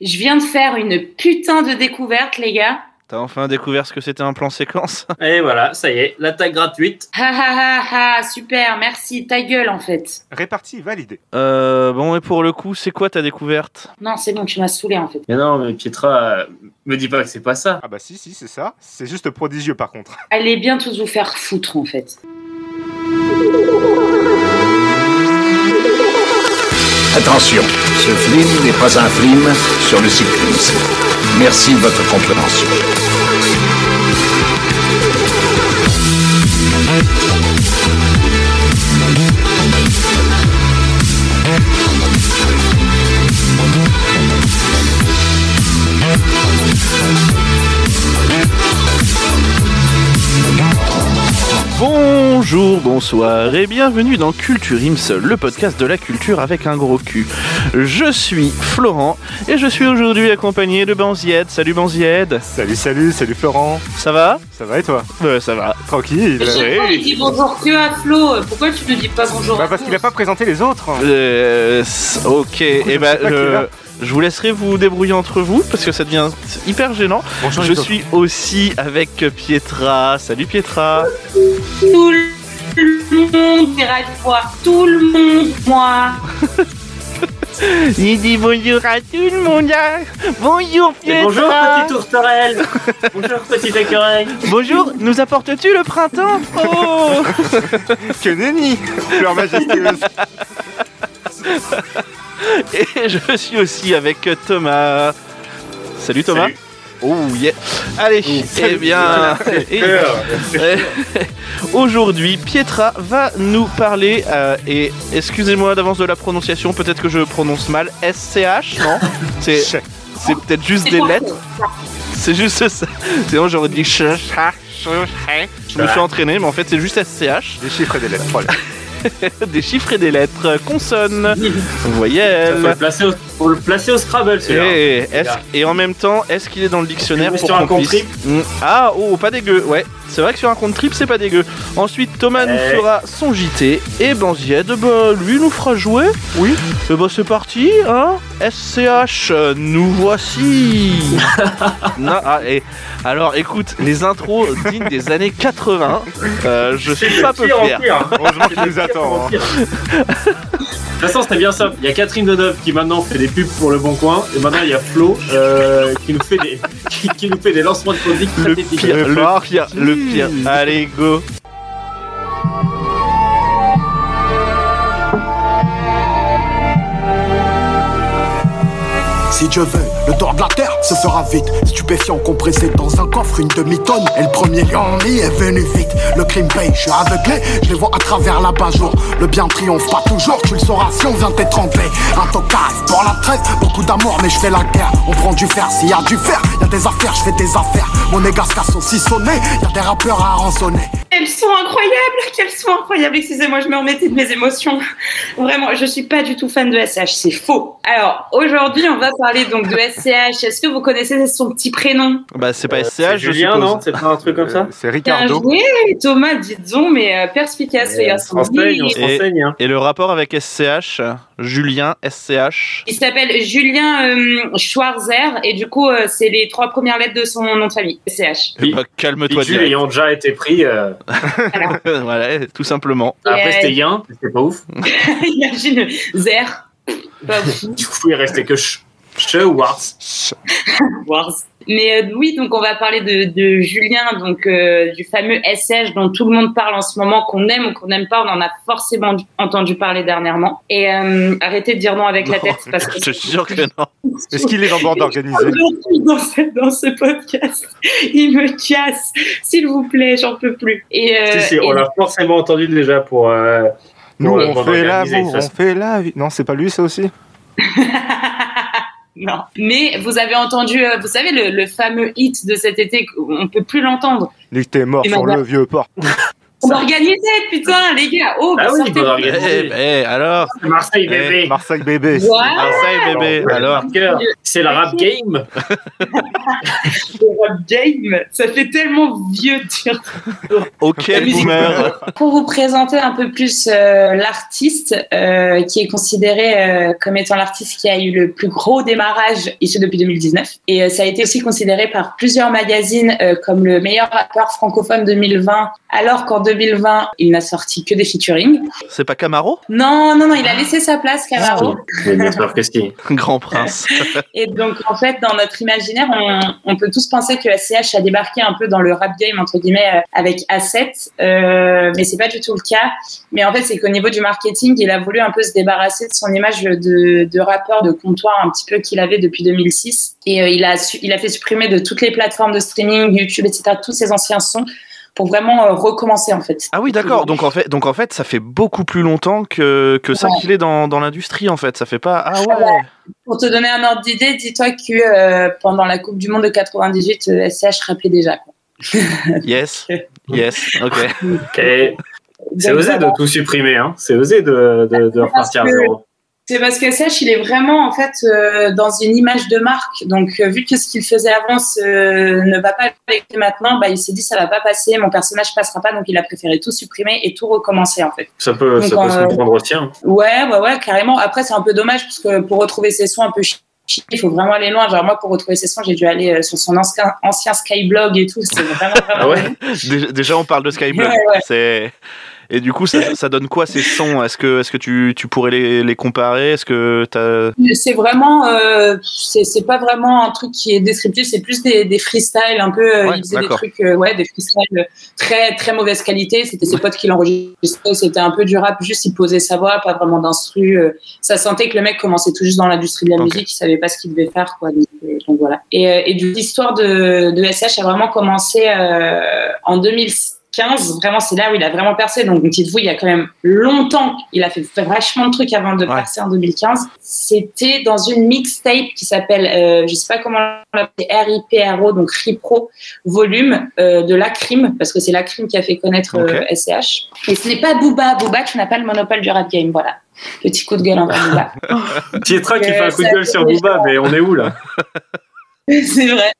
Je viens de faire une putain de découverte, les gars. T'as enfin découvert ce que c'était un plan séquence Et voilà, ça y est, l'attaque gratuite. Ha ha ha ha, super, merci. Ta gueule, en fait. Répartie, validé. Euh, bon, et pour le coup, c'est quoi ta découverte? Non, c'est bon, tu m'as saoulé, en fait. Mais non, mais Pietra, euh, me dis pas que c'est pas ça. Ah bah si, si, c'est ça. C'est juste prodigieux par contre. Allez bien tous vous faire foutre, en fait. Attention, ce film n'est pas un film sur le cyclisme. Merci de votre compréhension. Bonjour, bonsoir et bienvenue dans Culture Ims, le podcast de la culture avec un gros cul. Je suis Florent et je suis aujourd'hui accompagné de Banzied. Salut Banzied, Salut, salut, salut Florent. ça va? Ça va et toi? Euh, Ça va. Tranquille Pourquoi il dit bonjour que à Flo Pourquoi tu ne dis pas bonjour Bah parce qu'il a pas présenté les autres. Euh, ok, et je ben sais je vous laisserai vous débrouiller entre vous parce que ça devient hyper gênant. Bonjour Je suis aussi avec Pietra. Salut Pietra. Tout le monde ira le voir. Tout le monde, moi. Il dit bonjour à tout le monde. Bonjour Et Pietra. bonjour, petite tourterelle Bonjour, petite écureuil Bonjour, nous apportes-tu le printemps? Oh Que nenni Leur majestueuse. Et je suis aussi avec Thomas. Salut Thomas. Salut. Oh yeah. Allez, eh bien, et- aujourd'hui, Pietra va nous parler, euh, et excusez-moi d'avance de la prononciation, peut-être que je prononce mal, SCH, non C'est c'est peut-être juste des lettres, c'est juste ça. Sinon j'aurais dit. Je me suis entraîné, mais en fait c'est juste SCH, Des chiffres et des lettres. Voilà. des chiffres et des lettres, consonnes, faut voyelles. le placer au, faut le placer au Scrabble, celui-là. Et, est-ce- et en même temps, est-ce qu'il est dans le dictionnaire pour qu'on puisse... Mm. Ah, oh, pas dégueu, ouais. C'est vrai que sur un compte trip, c'est pas dégueu. Ensuite, Thomas nous Eh. fera son JT. Et Banzied, bah, lui nous fera jouer. Oui. Et bah, c'est parti, hein. SCH, nous voici. non, ah, et, alors, écoute, les intros dignes des années 80, euh, je suis de pas peu fier. Heureusement C'est qu'il de nous pire attend. en hein. De toute façon, c'était bien simple. Il y a Catherine Deneuve qui maintenant fait des pubs pour le Bon Coin, et maintenant il y a Flo euh, qui nous fait des qui, qui nous fait des lancements de produits Le pire, le pire, le pire. Allez, go. Si Dieu veut, le tour de la terre se fera vite. Stupéfiant compressé dans un coffre, une demi-tonne. Et le premier lion est venu vite. Le crime paye, je suis aveuglé, je les vois à travers la jour Le bien triomphe pas toujours, tu le sauras si on vient t'étrangler. Un tocard pour la trêve, beaucoup d'amour, mais je fais la guerre. On prend du fer, s'il y a du fer, y a des affaires, je fais des affaires. Mon égard casse aussi sonné, y a des rappeurs à rançonner. Elles sont incroyables, qu'elles sont incroyables. Excusez-moi, je me remettais de mes émotions. Vraiment, je suis pas du tout fan de SCH, c'est faux. Alors, aujourd'hui, on va parler donc de SCH. Est-ce que vous connaissez son petit prénom? Bah, c'est pas Euh, SCH, c'est je Julien, suppose. non? C'est pas un truc comme ça? Euh, C'est Ricardo. joué, Thomas, dites donc, mais euh, perspicace, les se Et- renseigne. Hein. Et le rapport avec SCH, Julien SCH. Il s'appelle Julien euh, Schwarzer et du coup, euh, c'est les trois premières lettres de son nom de famille, SCH. Puis- Bah, calme-toi direct. ayant déjà été pris. euh, voilà, tout simplement. Après, c'était Yin, c'était pas ouf. Imagine, Zer. Du coup, il restait que Ch, Ch ou Wars. Wars. Mais euh, oui, donc on va parler de, de Julien, donc euh, du fameux SH dont tout le monde parle en ce moment, qu'on aime ou qu'on n'aime pas, on en a forcément entendu parler dernièrement. Et euh, arrêtez de dire non avec la tête parce que Je suis sûr que non. Est-ce qu'il est en bande organisée dans ce, dans ce podcast, il me casse, s'il vous plaît, j'en peux plus. Et, euh, si, si, et- on l'a forcément entendu déjà pour. euh, Nous, on bande fait ça, on fait la vie. Non, c'est pas lui ça aussi non. Mais vous avez entendu, euh, vous savez, le, le fameux hit de cet été, on peut plus l'entendre. Il était mort sur le vieux port. On va organiser, putain, les gars. Oh, bah, Ah oui, faut Eh, organiser. eh, alors Marseille, Eh, bébé. Marseille bébé. Marseille, bébé, alors C'est le rap game. le rap game. Ça fait tellement vieux, vois. Ok, boomer Pour vous présenter un peu plus euh, l'artiste, euh, qui est considéré euh, comme étant l'artiste qui a eu le plus gros démarrage issu depuis 2019. Et euh, ça a été aussi considéré par plusieurs magazines euh, comme le meilleur rappeur francophone 2020, alors qu'en 2020, il n'a sorti que des featuring. C'est pas Camaro? Non, non, non, il a laissé sa place, Camaro. Mais bien sûr que si. Grand prince. Et donc, en fait, dans notre imaginaire, on, on peut tous penser que SCH a débarqué un peu dans le rap game, entre guillemets, euh, avec A7, euh, mais c'est pas du tout le cas. Mais en fait, c'est qu'au niveau du marketing, il a voulu un peu se débarrasser de son image de, de rappeur de comptoir un petit peu qu'il avait depuis 2006. Et euh, il, a su- il a fait supprimer de toutes les plateformes de streaming, YouTube, etc., tous ses anciens sons pour vraiment euh, recommencer, en fait. Ah oui, d'accord. Donc en fait, donc en fait, ça fait beaucoup plus longtemps que, que ça Ouais. qu'il est dans, dans l'industrie en fait. Ça fait pas. Ah ouais. Pour te donner un ordre d'idée, dis-toi que euh, pendant la Coupe du Monde de 98, euh, SCH rappelait déjà. Quoi. Yes. Yes. Ok. C'est osé de tout supprimer, hein. C'est osé de, de, de repartir à que- zéro. C'est parce que Sech, il est vraiment en fait euh, dans une image de marque. Donc, euh, vu que ce qu'il faisait avant euh, ne va pas avec maintenant, bah, il s'est dit ça va pas passer, mon personnage passera pas, donc il a préféré tout supprimer et tout recommencer en fait. Ça peut, ça Donc, peut se comprendre aussi. hein. Ouais, ouais, ouais, carrément. Après, c'est un peu dommage parce que pour retrouver ses sons un peu chi- chi- il faut vraiment aller loin. Genre moi, pour retrouver ses sons, j'ai dû aller sur son ancien, ancien Skyblog et tout. C'est vraiment, vraiment. Ah ouais? Déjà, déjà, on parle de. Ouais, ouais. C'est. Et du coup, ça, ça donne quoi ces sons? Est-ce que, est-ce que tu, tu pourrais les, les comparer? Est-ce que C'est vraiment, euh, c'est pas vraiment un truc qui est descriptif. C'est plus des, des freestyles un peu. Euh, ouais, ils faisaient des trucs, euh, ouais, des freestyles très très mauvaise qualité. C'était ses potes qui l'enregistraient. C'était un peu du rap. Juste, il posait sa voix, pas vraiment d'instru. Euh, ça sentait que le mec commençait tout juste dans l'industrie de la musique. Il savait pas ce qu'il devait faire, quoi. Donc, donc voilà. Et, et l'histoire de, de SH a vraiment commencé en 2006 15, vraiment, c'est là où il a vraiment percé. Donc, dites-vous, il y a quand même longtemps, il a fait vachement de trucs avant de ouais. percer en 2015. C'était dans une mixtape qui s'appelle, euh, je sais pas comment on l'appelle, RIPRO, donc RIPRO, volume euh, de la crime, parce que c'est la crime qui a fait connaître euh. SCH. Et ce n'est pas Booba. Booba, tu n'as pas le monopole du rap game, voilà. Petit coup de gueule envers Booba. Pietra qui fait un coup de gueule sur Booba, mais on est où là? C'est vrai.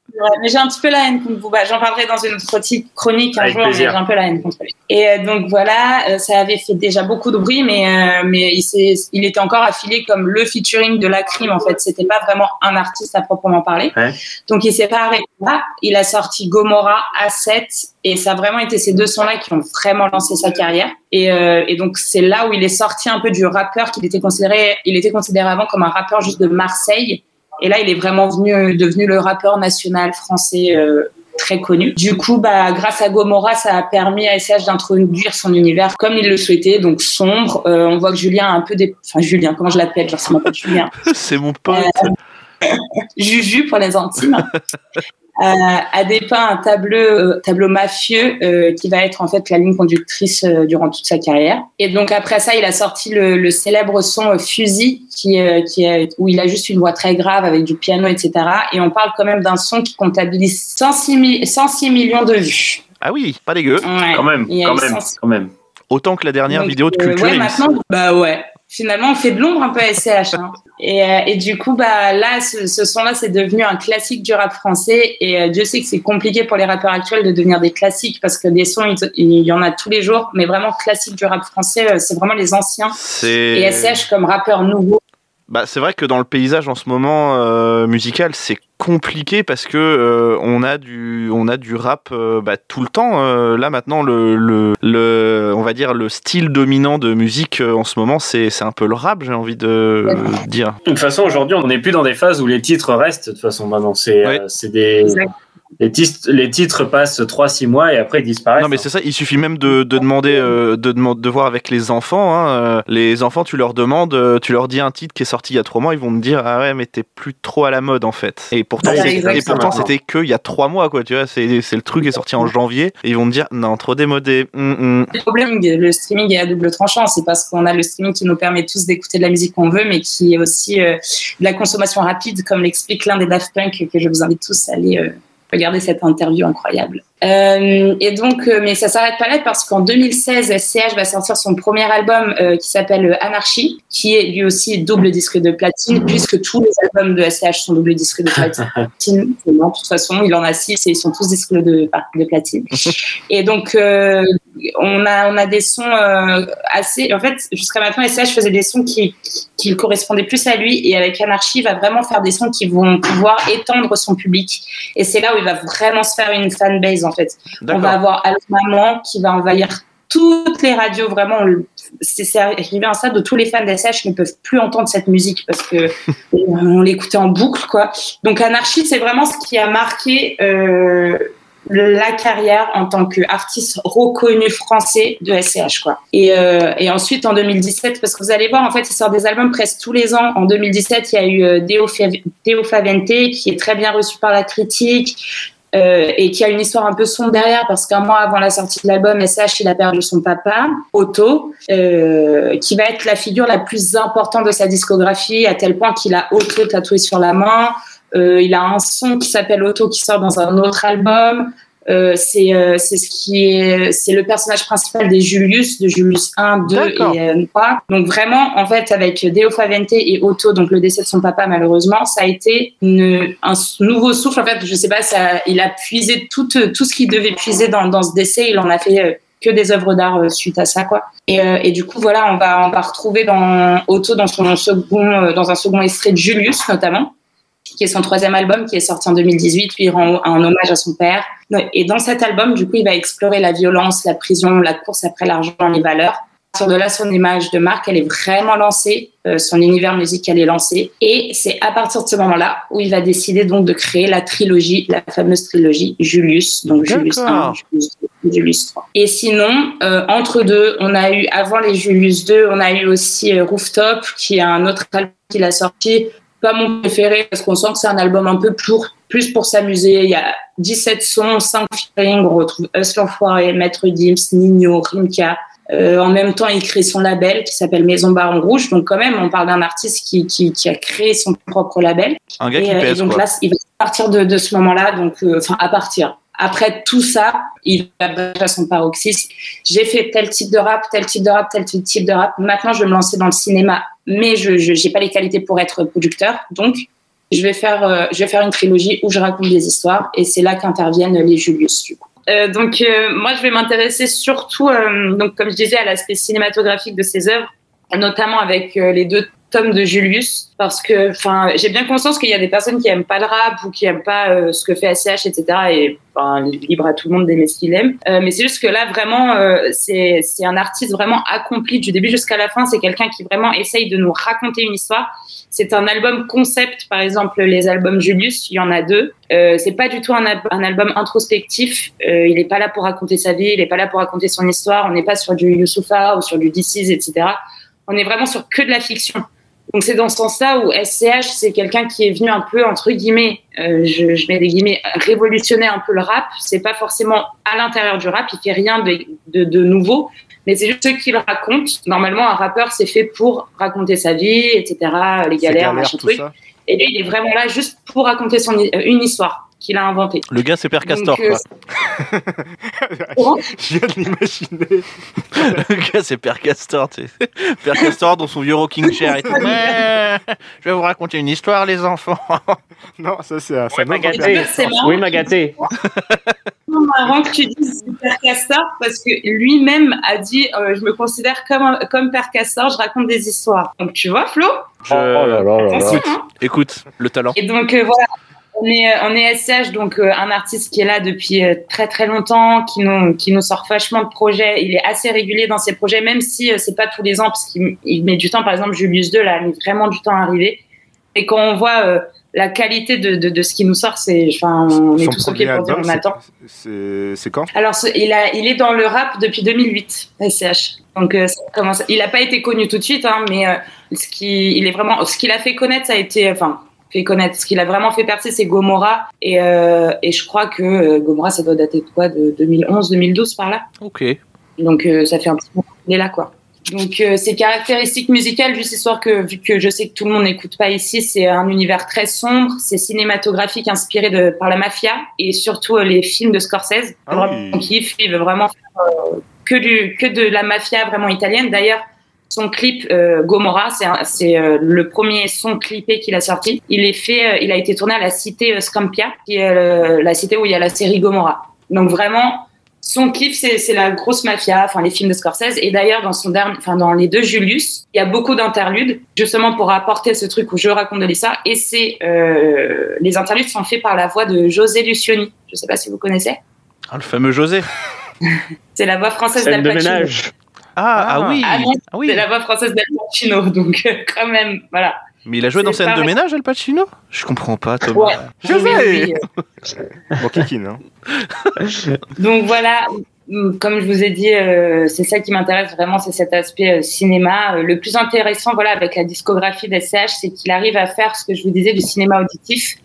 Mais j'ai un petit peu la haine contre Booba. J'en parlerai dans une autre petite chronique un Avec jour, mais j'ai un peu la haine contre lui. Et euh, donc voilà, euh, ça avait fait déjà beaucoup de bruit, mais, euh, mais il, il était encore affilié comme le featuring de la crime. En fait, c'était pas vraiment un artiste à proprement parler. Ouais. Donc il s'est pas arrêté là. Il a sorti Gomorrah, A7, et ça a vraiment été ces deux sons-là qui ont vraiment lancé sa carrière. Et, euh, et donc c'est là où il est sorti un peu du rappeur qu'il était considéré. Il était considéré avant comme un rappeur juste de Marseille. Et là, il est vraiment venu, devenu le rappeur national français euh, très connu. Du coup, bah, grâce à Gomorrah, ça a permis à SH d'introduire son univers comme il le souhaitait, donc sombre. Euh, on voit que Julien a un peu des... Enfin, Julien, comment je l'appelle Genre, c'est mon pote Julien. C'est mon pote. Juju pour les intimes. Euh, a dépeint un tableau, euh, tableau mafieux euh, qui va être en fait la ligne conductrice euh, durant toute sa carrière. Et donc après ça, il a sorti le, le célèbre son euh, Fusil, qui, euh, qui est, où il a juste une voix très grave avec du piano, etc. Et on parle quand même d'un son qui comptabilise 106, mi- 106 millions de vues. Ah oui, pas dégueu. Ouais. Quand même, quand même, 106 quand même. Autant que la dernière donc, vidéo de euh, Culture ouais, maintenant, bah ouais. Finalement, on fait de l'ombre un peu à SCH. Hein. Et, euh, et du coup, bah là, ce, ce son-là, c'est devenu un classique du rap français. Et euh, Dieu sait que c'est compliqué pour les rappeurs actuels de devenir des classiques parce que des sons, il, y en a tous les jours. Mais vraiment, classique du rap français, euh, c'est vraiment les anciens. Et SCH comme rappeur nouveau. bah, c'est vrai que dans le paysage en ce moment euh, musical, c'est compliqué parce que euh, on a du on a du rap euh, bah, tout le temps. Euh, là maintenant, le, le le on va dire le style dominant de musique euh, en ce moment, c'est c'est un peu le rap, j'ai envie de euh, dire. De toute façon, aujourd'hui, on n'est plus dans des phases où les titres restent. De toute façon, maintenant, c'est Oui. euh, c'est des. Les titres, les titres passent 3-6 mois et après ils disparaissent. Non mais c'est ça, il suffit même de, de demander euh, de, voir avec les enfants. hein, euh, les enfants, tu leur demandes, euh, tu leur dis un titre qui est sorti il y a trois mois, ils vont te dire ah ouais mais t'es plus trop à la mode en fait. Et pourtant, c'était que il y a trois mois quoi, tu vois. C'est le truc qui est sorti en janvier et ils vont te dire non trop démodé. hum, hum. Le problème, le streaming est à double tranchant. C'est parce qu'on a le streaming qui nous permet tous d'écouter de la musique qu'on veut, mais qui est aussi euh, de la consommation rapide, comme l'explique l'un des Daft Punk, que je vous invite tous à aller euh, regarder cette interview incroyable. Euh, et donc, euh, mais ça s'arrête pas là parce qu'en 2016, SCH va sortir son premier album euh, qui s'appelle Anarchy, qui est lui aussi double disque de platine, puisque tous les albums de SCH sont double disque de platine. de toute façon, il en a six et ils sont tous disques de, de platine. Et donc, on a on a des sons assez. En fait, jusqu'à maintenant, SCH faisait des sons qui qui correspondaient plus à lui, et avec Anarchy, il va vraiment faire des sons qui vont pouvoir étendre son public. Et c'est là où il va vraiment se faire une fanbase en fait. On va avoir Allo Maman qui va envahir toutes les radios, vraiment, c'est arrivé à ça de tous les fans d'SH ne peuvent plus entendre cette musique parce que on l'écoutait en boucle, quoi. Donc Anarchy, c'est vraiment ce qui a marqué euh, la carrière en tant qu'artiste reconnu français de SCH quoi. Et, euh, et, ensuite en 2017 parce que vous allez voir en fait il sort des albums presque tous les ans. En 2017 il y a eu euh, Deo, Favente qui est très bien reçu par la critique. Euh, et qui a une histoire un peu sombre derrière parce qu'un mois avant la sortie de l'album, SH il a perdu son papa, Otto, euh, qui va être la figure la plus importante de sa discographie à tel point qu'il a Otto tatoué sur la main. Euh, il a un son qui s'appelle Otto qui sort dans un autre album. Euh, c'est euh, c'est ce qui est c'est le personnage principal des Julius de Julius 1 2 et 3 donc vraiment en fait avec Deo Favente et Otto donc le décès de son papa malheureusement ça a été une, un nouveau souffle. En fait je sais pas ça il a puisé tout tout ce qu'il devait puiser dans dans ce décès. Il en a fait que des œuvres d'art suite à ça quoi. Et, et, du coup voilà on va on va retrouver dans Otto dans son second dans un second extrait de Julius notamment qui est son troisième album, qui est sorti en 2018. Puis il rend un hommage à son père. Et dans cet album, du coup, il va explorer la violence, la prison, la course après l'argent, les valeurs. Sur de là, son image de marque, elle est vraiment lancée. Euh, son univers musical est lancé. Et c'est à partir de ce moment-là où il va décider donc de créer la trilogie, la fameuse trilogie Julius. Donc Julius 1, Julius 2, Julius 3. Et sinon, euh, entre deux, on a eu, avant les Julius 2, on a eu aussi euh, Rooftop, qui est un autre album qu'il a sorti pas mon préféré parce qu'on sent que c'est un album un peu pour, plus pour s'amuser. Il y a 17 sons, 5 featuring. On retrouve Us l'Enfoiré, Maître Dims, Nino, Rimka. Euh, en même temps, il crée son label qui s'appelle Maison Baron Rouge. Donc, quand même, on parle d'un artiste qui, qui, qui, a créé son propre label. Un gars et, qui euh, pèse, et donc quoi. là, il va partir de, de ce moment-là. Donc, euh, enfin, à partir. Après tout ça, il va à son paroxysme. J'ai fait tel type de rap, tel type de rap, tel type de rap. Maintenant, je vais me lancer dans le cinéma, mais je n'ai pas les qualités pour être producteur. Donc, je vais faire, euh, je vais faire une trilogie où je raconte des histoires, et c'est là qu'interviennent les Julius. Du. Euh, donc, euh, moi, je vais m'intéresser surtout, comme je disais, à l'aspect cinématographique de ses œuvres, notamment avec les deux tomes de Julius parce que enfin j'ai bien conscience qu'il y a des personnes qui aiment pas le rap ou qui aiment pas euh, ce que fait SCH etc et enfin libre à tout le monde d'aimer ce qu'il aime. Euh, mais c'est juste que là vraiment euh, c'est c'est un artiste vraiment accompli du début jusqu'à la fin. C'est quelqu'un qui vraiment essaye de nous raconter une histoire. C'est un album concept par exemple les albums Julius il y en a deux. Euh, c'est pas du tout un, un album introspectif. Euh, il est pas là pour raconter sa vie il est pas là pour raconter son histoire. On n'est pas sur du Youssoufa ou sur du DC's etc on est vraiment sur que de la fiction donc c'est dans ce sens-là où SCH, c'est quelqu'un qui est venu un peu, entre guillemets, euh, je, je, mets des guillemets, révolutionner un peu le rap. C'est pas forcément à l'intérieur du rap, il fait rien de, de, de nouveau, mais c'est juste ce qu'il raconte. Normalement, un rappeur, c'est fait pour raconter sa vie, etc., les galères, machin truc. Ça. Et lui, il est vraiment là juste pour raconter son, une histoire qu'il a inventée. Le gars, c'est Père Castor, Donc, quoi. Je viens de l'imaginer. Le gars, c'est Père Castor, tu sais. Père Castor dans son vieux rocking chair et tout. Ouais, je vais vous raconter une histoire, les enfants. non, ça, c'est un oui, Magaté. Oui, Magaté. C'est marrant que tu dises Père Castor parce que lui-même a dit euh, Je me considère comme, comme Père Castor, je raconte des histoires. Donc, tu vois, Flo? Je... oh là là là écoute, hein écoute, le talent. Et donc, euh, voilà. On est, on est SCH, donc euh, un artiste qui est là depuis euh, très très longtemps, qui nous, qui nous sort vachement de projets. Il est assez régulier dans ses projets, même si euh, c'est pas tous les ans, parce qu'il il met du temps. Par exemple, Julius 2, là, a mis vraiment du temps à arriver. Et quand on voit euh, la qualité de, de, de, ce qui nous sort, c'est, enfin, on est tous ok pour dire on attend. C'est quand? Alors, il, a, il est dans le rap depuis 2008, SCH. Donc, euh, ça commence. Il n'a pas été connu tout de suite, hein, mais euh, ce qui, il est vraiment, ce qu'il a fait connaître, ça a été, enfin fait connaître. Ce qu'il a vraiment fait percer, c'est Gomorrah. Et, euh, et je crois que euh, Gomorrah, ça doit dater de quoi? De 2011, 2012 par là? Ok. Donc euh, ça fait un petit moment qu'il est là, quoi. Donc euh, ces caractéristiques musicales, juste histoire que vu que je sais que tout le monde n'écoute pas ici, c'est un univers très sombre, c'est cinématographique inspiré de par la mafia et surtout les films de Scorsese. Ah vraiment oui. kiffe, il veut vraiment faire que du que de la mafia vraiment italienne. D'ailleurs, son clip euh, Gomorra, c'est euh, le premier son clippé qu'il a sorti. Il est fait, euh, il a été tourné à la cité euh, Scampia, qui est euh, la cité où il y a la série Gomorra. Donc vraiment, son kiff, c'est c'est la grosse mafia, enfin les films de Scorsese. Et d'ailleurs, dans son dernier, enfin dans les deux Julius, il y a beaucoup d'interludes, justement pour apporter ce truc où je raconte de l'histoire. Et c'est euh, les interludes sont faits par la voix de José Lucioni. Je sais pas si vous connaissez. Ah, le fameux José. C'est la voix française d'Al de Pacino. ménage. Ah, ah, Ah. oui. Ah oui. C'est la voix française d'Al Pacino, donc euh, quand même, voilà. Mais il a joué dans scène de ménage, Al Pacino? Je comprends pas, Thomas. Ouais. Je Oui, sais. oui, oui. Bon, Kikine, hein. Donc voilà, mm, comme je vous ai dit, euh, c'est ça qui m'intéresse vraiment, c'est cet aspect euh, cinéma. Euh, le plus intéressant, voilà, avec la discographie d'SCH, c'est qu'il arrive à faire ce que je vous disais du cinéma auditif.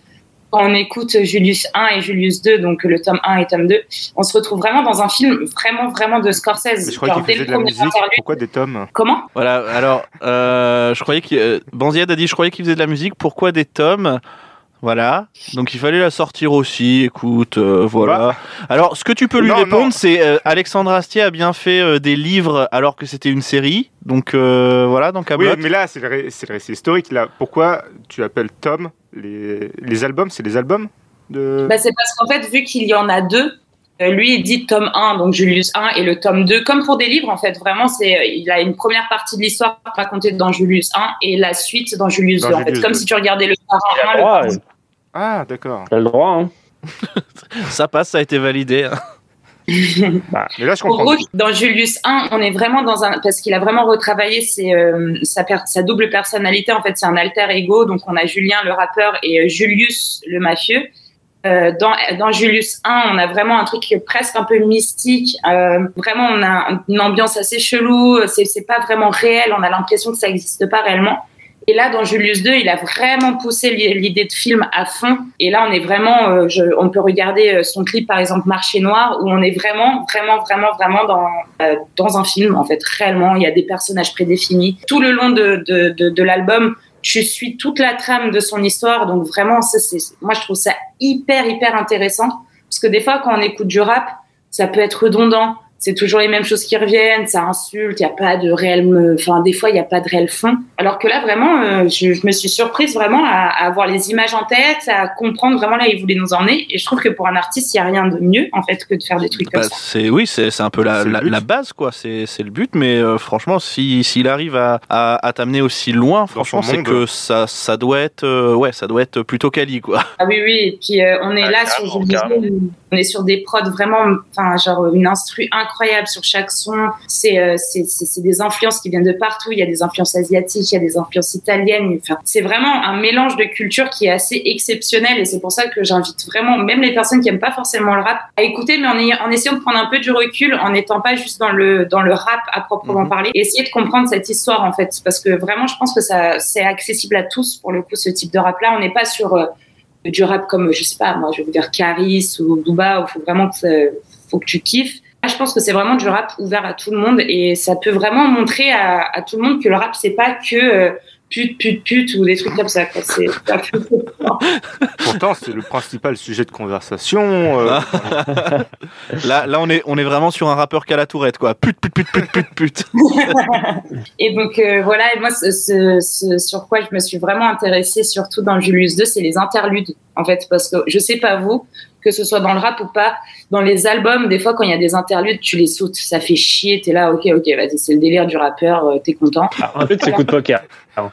Quand on écoute Julius 1 et Julius 2, donc le tome 1 et tome 2, on se retrouve vraiment dans un film vraiment, vraiment de Scorsese. Mais je croyais Genre, qu'il faisait le de la musique. interlude- Pourquoi des tomes? Comment? Voilà, alors, euh, je croyais que. Euh, Banzied a dit je croyais qu'il faisait de la musique, pourquoi des tomes? Voilà, donc il fallait la sortir aussi, écoute, euh, voilà. Bah. Alors, ce que tu peux lui Non, répondre, c'est euh, Alexandre Astier a bien fait euh, des livres alors que c'était une série, donc euh, voilà, dans Oui, mais là, c'est le, ré- c'est le récit historique. Là. Pourquoi tu appelles tome les, les albums? C'est les albums de... bah, C'est parce qu'en fait, vu qu'il y en a deux, lui, il dit tome 1, donc Julius 1, et le tome 2, comme pour des livres, en fait, vraiment, c'est, il a une première partie de l'histoire racontée dans Julius 1 et la suite dans Julius Dans 2, en fait. Comme 2. si tu regardais le a 1, le Ah, d'accord. a le droit. Hein. Ça passe, ça a été validé. hein. Mais là, je Pour comprends. dans Julius 1, on est vraiment dans un parce qu'il a vraiment retravaillé ses, euh, sa, per- sa double personnalité. En fait, c'est un alter ego. Donc, on a Julien le rappeur et euh, Julius le mafieux. Euh, dans, dans Julius 1, on a vraiment un truc presque un peu mystique. Euh, vraiment, on a une ambiance assez chelou. C'est c'est pas vraiment réel. On a l'impression que ça n'existe pas réellement. Et là, dans Julius 2, il a vraiment poussé l'i- l'idée de film à fond. Et là, on est vraiment, euh, on peut regarder euh, son clip, par exemple, Marché Noir, où on est vraiment, vraiment, vraiment, vraiment dans, euh, dans un film, en fait, réellement. Il y a des personnages prédéfinis. Tout le long de, de, de, l'album, je suis toute la trame de son histoire. Donc, vraiment, ça, moi, je trouve ça hyper, hyper intéressant. Parce que des fois, quand on écoute du rap, ça peut être redondant. C'est toujours les mêmes choses qui reviennent, ça insulte, il n'y a pas de réel, enfin des fois il n'y a pas de réel fond. Alors que là vraiment, euh, je, je me suis surprise vraiment à, à avoir les images en tête, à comprendre vraiment là où il voulait nous emmener. Et je trouve que pour un artiste, il n'y a rien de mieux en fait que de faire des trucs comme Bah, ça. c'est oui, c'est c'est un peu la, la, base quoi. C'est c'est le but, mais euh, franchement, si s'il arrive à, à, à t'amener aussi loin, franchement, c'est que ça ça doit être euh, ouais, ça doit être plutôt quali quoi. Ah oui oui. Et puis euh, on est Ah, là sur, on est sur des prods vraiment, enfin genre une instru incroyable sur chaque son. C'est euh, des influences qui viennent de partout. Il y a des influences asiatiques, il y a des influences italiennes. Enfin, c'est vraiment un mélange de cultures qui est assez exceptionnel. Et c'est pour ça que j'invite vraiment, même les personnes qui aiment pas forcément le rap, à écouter, mais en, ayant- en essayant de prendre un peu du recul, en n'étant pas juste dans le dans le rap à proprement Mhm. parler, et essayer de comprendre cette histoire en fait, parce que vraiment, je pense que ça c'est accessible à tous pour le coup ce type de rap là. On n'est pas sur euh, du rap comme je sais pas moi je vais vous dire Caris ou Booba où faut vraiment que ça- faut que tu kiffes je pense que c'est vraiment du rap ouvert à tout le monde et ça peut vraiment montrer à, à tout le monde que le rap c'est pas que euh, pute pute pute ou des trucs comme ça quoi. c'est Pourtant, c'est le principal sujet de conversation. euh, Là là on est on est vraiment sur un rappeur qu'à la tourette quoi. Pute pute pute pute pute pute. Et donc euh, voilà, et moi ce, ce- ce sur quoi je me suis vraiment intéressée, surtout dans Julius 2, c'est les interludes en fait, parce que je sais pas vous, que ce soit dans le rap ou pas, dans les albums, des fois quand il y a des interludes, tu les sautes, ça fait chier, t'es là, ok ok, vas-y, c'est le délire du rappeur, euh, t'es content. Ah, en fait, c'est coup de poker.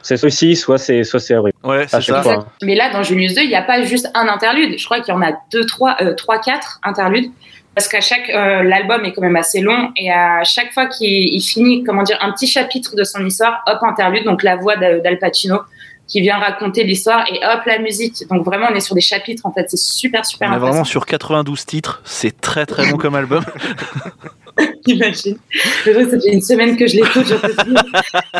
C'est soit ici, soit c'est soit c'est horrible. Ouais, c'est ça. fois. Mais là, dans Julius 2, il n'y a pas juste un interlude. Je crois qu'il y en a deux, trois, euh, trois, quatre interludes. Parce qu'à chaque, euh, l'album est quand même assez long et à chaque fois qu'il il finit, comment dire, un petit chapitre de son histoire, hop, interlude, donc la voix d'Al Pacino qui vient raconter l'histoire et hop, la musique. Donc vraiment, on est sur des chapitres, en fait. C'est super, super On est vraiment sur 92 titres, c'est très très bon comme album. Imagine. C'est vrai, ça fait une semaine que je l'écoute, je peux plus.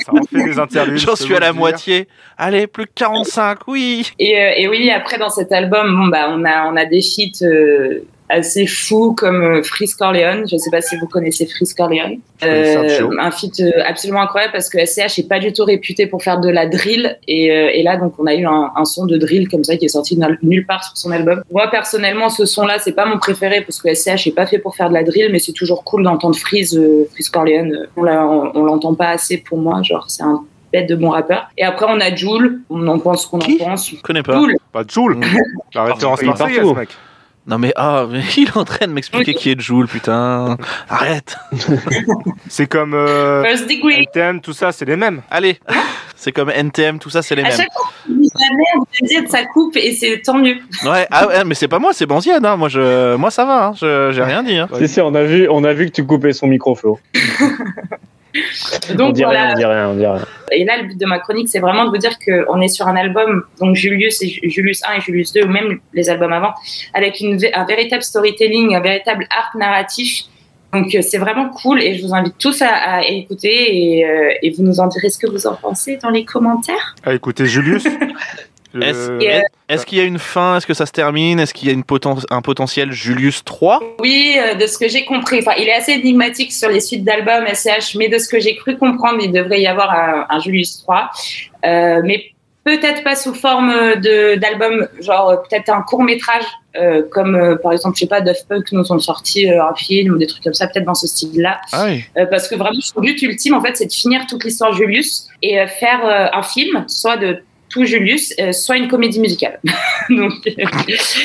ça en fait des interludes. J'en je suis à la le moitié. Allez, plus que 45, oui. Et, euh, et oui, après dans cet album, bon bah on a on a des feats euh, assez fou comme euh, Freeze Corleone. Je ne sais pas si vous connaissez Freeze Corleone. Sergio. un feat euh, absolument incroyable parce que SCH est pas du tout réputé pour faire de la drill et, euh, et là donc on a eu un, un son de drill comme ça qui est sorti nulle part sur son album. Moi personnellement ce son là c'est pas mon préféré parce que SCH est pas fait pour faire de la drill mais c'est toujours cool d'entendre Freeze euh, Freeze Corleone. On on, on l'entend pas assez pour moi genre c'est un bête de bon rappeur. Et après on a Joule, on en pense ce qu'on en pense. Je connais pas. Joule. Pas de Joule. La référence marseillaise, partout. mec. Non mais ah, mais il est en train de m'expliquer qui est Joule, putain. Arrête. C'est comme euh, First degree. NTM, tout ça, c'est les mêmes. Allez. C'est comme NTM, tout ça, c'est les À mêmes. chaque fois la merde, ça coupe et c'est tant mieux. Ouais, ah ouais, mais c'est pas moi, c'est Banzienne. Hein. Moi, je, moi, ça va. Hein. Je, j'ai rien dit. Hein. Si, si, on a vu, on a vu que tu coupais son micro, Flo. on Donc dit voilà. rien, on dit rien, on dit rien. Et là, le but de ma chronique, c'est vraiment de vous dire qu'on est sur un album, donc Julius et Julius 1 et Julius 2, ou même les albums avant, avec une, un véritable storytelling, un véritable arc narratif. Donc euh, c'est vraiment cool et je vous invite tous à, à écouter et, euh, et vous nous en direz ce que vous en pensez dans les commentaires. Ah, écoutez, Julius. Est-ce, euh, est-ce qu'il y a une fin? Est-ce que ça se termine? Est-ce qu'il y a une poten- un potentiel Julius 3 Oui, euh, de ce que j'ai compris, enfin, il est assez énigmatique sur les suites d'albums SCH, mais de ce que j'ai cru comprendre, il devrait y avoir un, un Julius 3. Euh, mais peut-être pas sous forme d'album, genre peut-être un court métrage, euh, comme euh, par exemple, je sais pas, Daft Punk nous ont sorti euh, un film ou des trucs comme ça, peut-être dans ce style-là. Ah oui. Parce que vraiment, son but ultime, en fait, c'est de finir toute l'histoire Julius et euh, faire euh, un film, soit de tout Julius, euh, soit une comédie musicale. Donc, euh,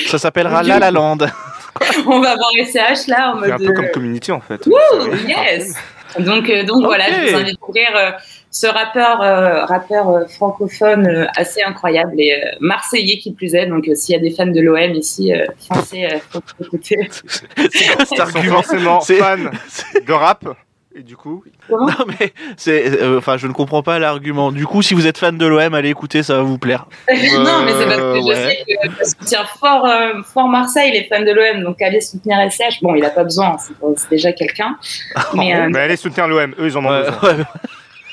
Ça s'appellera La La Land. on va voir SCH là en C'est mode. un peu comme euh, Community, en fait. Wouh, yes. Donc, euh, donc voilà, je vous invite à découvrir euh, ce rappeur, euh, rappeur euh, francophone euh, assez incroyable et euh, marseillais qui plus est. Donc, euh, s'il y a des fans de l'OM ici, euh, euh, faut écouter. C'est quoi cet argument fans de rap. Et du coup, Non mais c'est, euh, enfin, je ne comprends pas l'argument. Du coup, si vous êtes fan de l'OM, allez écouter, ça va vous plaire. non, mais c'est parce que je ouais. sais que je soutiens fort, euh, fort Marseille, les fans de l'OM. Donc, allez soutenir SCH. Bon, il a pas besoin, c'est c'est déjà quelqu'un. Mais euh, mais allez soutenir l'OM, eux, ils en ont besoin. ouais.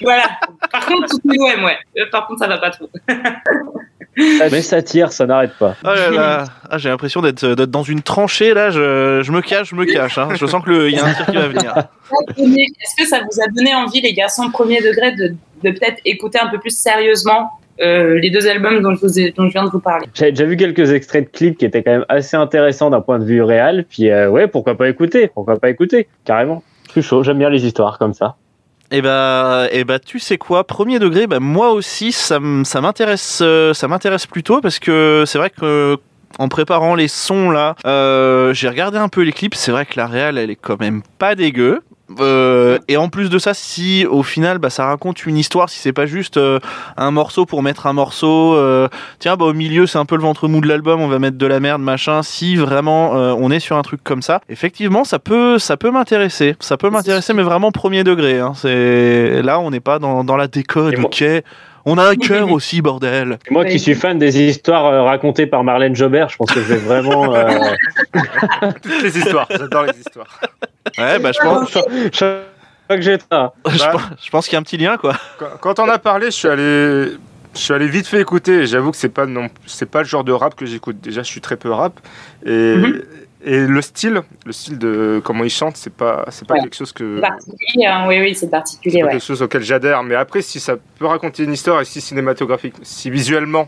voilà. Par contre, soutenez l'OM, ouais. Euh, Par contre, ça va pas trop. Mais ça tire, ça n'arrête pas. Oh là là. Ah, j'ai l'impression d'être, d'être dans une tranchée là. Je, je me cache, je me cache. hein. Je sens que le- il y a un tir qui va venir. Est-ce que ça vous a donné envie, les garçons premier degré, de, de peut-être écouter un peu plus sérieusement euh, les deux albums dont je, vous ai- dont je viens de vous parler? J'avais déjà vu quelques extraits de clips qui étaient quand même assez intéressants d'un point de vue réel. Puis euh, ouais, pourquoi pas écouter? Pourquoi pas écouter? Carrément. Je suis chaud, j'aime bien les histoires comme ça. Et bah, et bah, tu sais quoi, premier degré, bah, moi aussi, ça m'intéresse, euh, ça m'intéresse plutôt parce que c'est vrai que en préparant les sons là, euh, j'ai regardé un peu les clips. C'est vrai que la réal, elle est quand même pas dégueu. Euh, et en plus de ça, si au final, bah, ça raconte une histoire, si c'est pas juste euh, un morceau pour mettre un morceau, euh, tiens, bah, au milieu, c'est un peu le ventre mou de l'album, on va mettre de la merde, machin. Si vraiment euh, on est sur un truc comme ça, effectivement, ça peut, ça peut m'intéresser. Ça peut m'intéresser, mais vraiment premier degré. Hein. C'est là, on n'est pas dans, dans la décode. Ok, on a un cœur aussi, bordel. Moi qui suis fan des histoires euh, racontées par Marlène Jobert, je pense que je vais vraiment. euh, Toutes les histoires, j'adore les histoires. Ouais, bah je pense, j'ai ça. je, Bah. pense- je pense qu'il y a un petit lien, quoi. Quand, quand on a parlé, je suis allé, je suis allé vite fait écouter. et J'avoue que c'est pas non, c'est pas le genre de rap que j'écoute. Déjà, je suis très peu rap et Mhm. et le style, le style de comment ils chantent, c'est pas c'est pas Ouais. quelque chose que C'est particulier, hein. oui, oui, c'est c'est particulier, pas ouais. quelque chose auquel j'adhère. Mais après, si ça peut raconter une histoire et si cinématographique, si visuellement,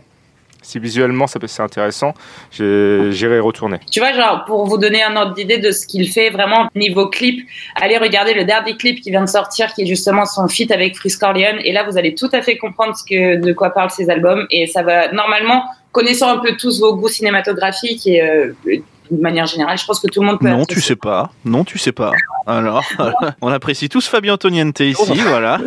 si visuellement c'est intéressant, j'irai retourner. Tu vois, genre, pour vous donner un ordre d'idée de ce qu'il fait vraiment niveau clip, allez regarder le dernier clip qui vient de sortir, qui est justement son feat avec Freeze Corleone. Et là, vous allez tout à fait comprendre ce que, de quoi parlent ces albums. Et ça va, normalement, connaissant un peu tous vos goûts cinématographiques et euh, de manière générale, je pense que tout le monde peut Non, tu sais pas. Non, tu sais pas. Alors, on apprécie tous Fabien Antoniente ici, voilà.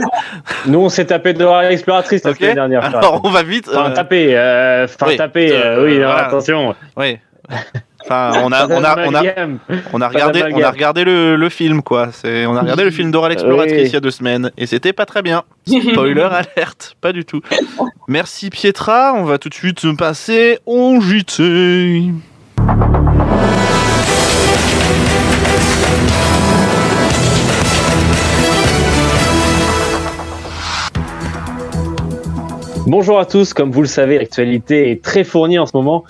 Nous, on s'est tapé Dora l'exploratrice la Ok. semaine dernière. Alors, on va vite. Enfin, euh, taper, euh, enfin, oui. taper, euh, Euh, oui, non, attention. ouais. Enfin, on a, on a, on a, Amalgame. on a Pas regardé, on a d'amalgame. regardé le, le film, quoi. C'est, on a regardé le film Dora l'exploratrice Oui. il y a deux semaines et c'était pas très bien. Spoiler alerte, pas du tout. Merci Pietra, on va tout de suite passer au JT. Bonjour à tous, comme vous le savez, l'actualité est très fournie en ce moment.